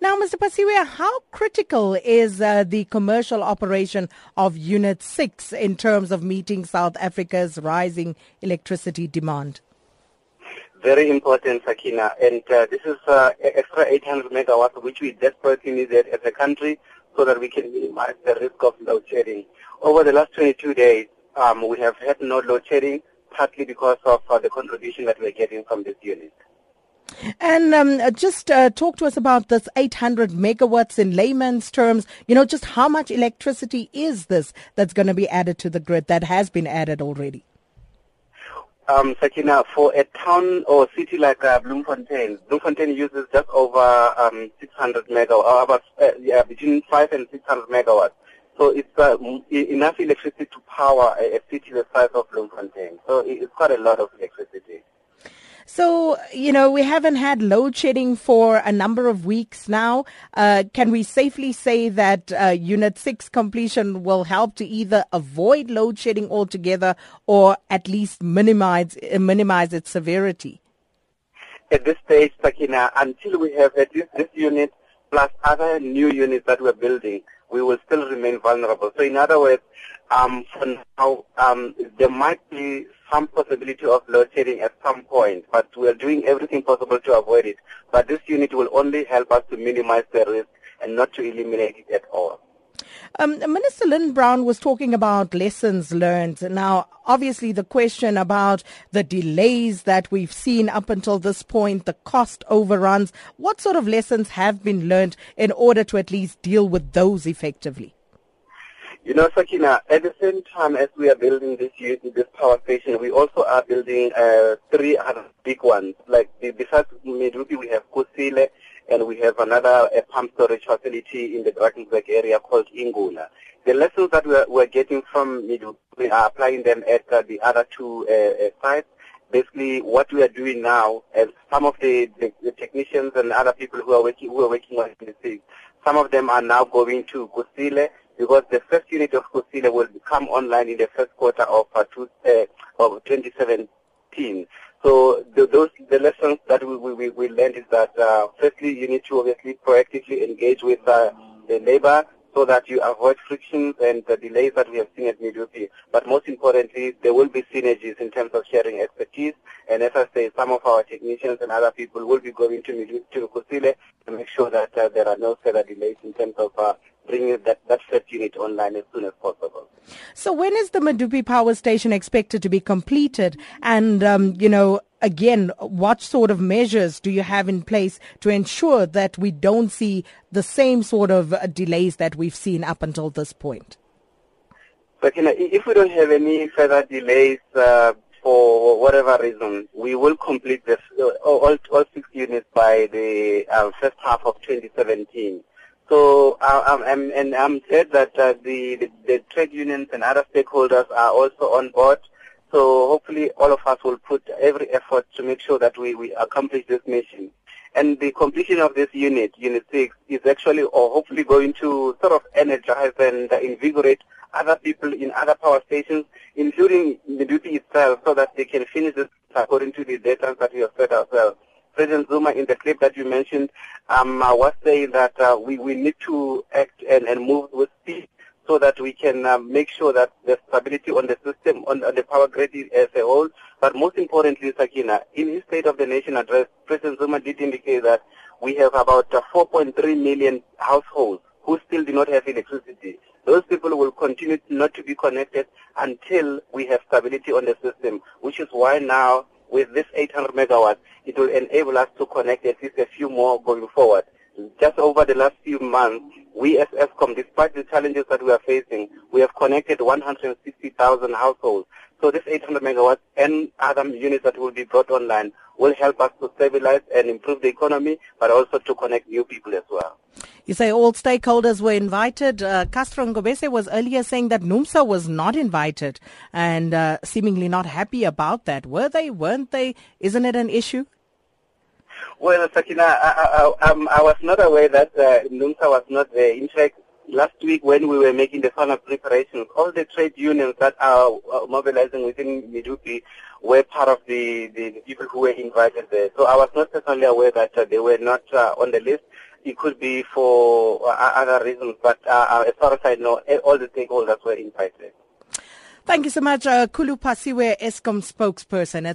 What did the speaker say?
Now, Mr. Phasiwe, how critical is uh, the commercial operation of Unit 6 in terms of meeting South Africa's rising electricity demand? Very important, Sakina. And uh, this is uh, extra 800 megawatts, which we desperately needed as a country so that we can minimize the risk of load shedding. Over the last 22 days, um, we have had no load shedding, partly because of uh, the contribution that we're getting from this unit. And um, uh, just uh, talk to us about this 800 megawatts in layman's terms. You know, just how much electricity is this that's going to be added to the grid that has been added already? Um, Sakina, for a town or city like uh, Bloemfontein, Bloemfontein uses just over um, 600 megawatts, about uh, yeah, between 5 and 600 megawatts. So it's uh, enough electricity to power a, a city the size of Bloemfontein. So it's quite a lot of electricity. So, you know, we haven't had load shedding for a number of weeks now. Uh, can we safely say that uh, Unit 6 completion will help to either avoid load shedding altogether or at least minimize, minimize its severity? At this stage, Sakina, until we have this unit plus other new units that we're building, we will still remain vulnerable. So in other words, um, for now, um, there might be some possibility of load shedding at some point, but we are doing everything possible to avoid it. But this unit will only help us to minimize the risk and not to eliminate it at all. Um, Minister Lynne Brown was talking about lessons learned. Now, obviously, the question about the delays that we've seen up until this point, the cost overruns, what sort of lessons have been learned in order to at least deal with those effectively? You know, Sakina, at the same time as we are building this this power station, we also are building uh, three other big ones. Like besides Medupi, we have Kusile, and we have another a pump storage facility in the Drakensberg area called Ingula. The lessons that we are, we are getting from Medupi, we are applying them at uh, the other two uh, uh, sites. Basically, what we are doing now, and some of the, the, the, technicians and other people who are working who are working on this, some of them are now going to Kusile because the first unit of Kusile will come online in the first quarter of, uh, two, uh, of 2017. So the, those the lessons that we, we, we learned is that uh, firstly you need to obviously proactively engage with uh, the labor so that you avoid frictions and the delays that we have seen at Medupi. But most importantly, there will be synergies in terms of sharing expertise. And as I say, some of our technicians and other people will be going to Medupi, to Kusile to make sure that uh, there are no further delays in terms of uh, bringing that, that first unit online as soon as possible. So when is the Medupi power station expected to be completed? And, um, you know, again, what sort of measures do you have in place to ensure that we don't see the same sort of uh, delays that we've seen up until this point? But you know, if we don't have any further delays uh, for whatever reason, we will complete this, uh, all, all six units by the uh, first half of 2017. So uh, I'm, and I'm glad that uh, the, the, the trade unions and other stakeholders are also on board. So hopefully all of us will put every effort to make sure that we, we accomplish this mission. And the completion of this unit, Unit 6, is actually or hopefully going to sort of energize and invigorate other people in other power stations, including Medupi itself, so that they can finish this according to the deadlines that we have set ourselves. President Zuma in the clip that you mentioned um, uh, was saying that uh, we, we need to act and, and move with speed so that we can uh, make sure that the stability on the system, on, on, the power grid as a whole. But most importantly, Sakina, in his State of the Nation address, President Zuma did indicate that we have about uh, 4.3 million households who still do not have electricity. Those people will continue not to be connected until we have stability on the system, which is why now with this 800 megawatts, it will enable us to connect at least a few more going forward. Just over the last few months, we as Eskom, despite the challenges that we are facing, we have connected 160,000 households. So this 800 megawatts and other units that will be brought online will help us to stabilize and improve the economy, but also to connect new people as well. You say all stakeholders were invited. Uh, Castro Ngobese was earlier saying that NUMSA was not invited and uh, seemingly not happy about that. Were they? Weren't they? Isn't it an issue? Well, Sakina, I, I, um, I was not aware that uh, NUMSA was not there. In fact, last week when we were making the final preparations, all the trade unions that are uh, mobilizing within Medupi were part of the, the, people who were invited there. So I was not personally aware that uh, they were not uh, on the list it could be for uh, other reasons, but uh, uh, as far as I know, all the stakeholders were invited. Thank you so much, uh, Khulu Phasiwe, Eskom spokesperson.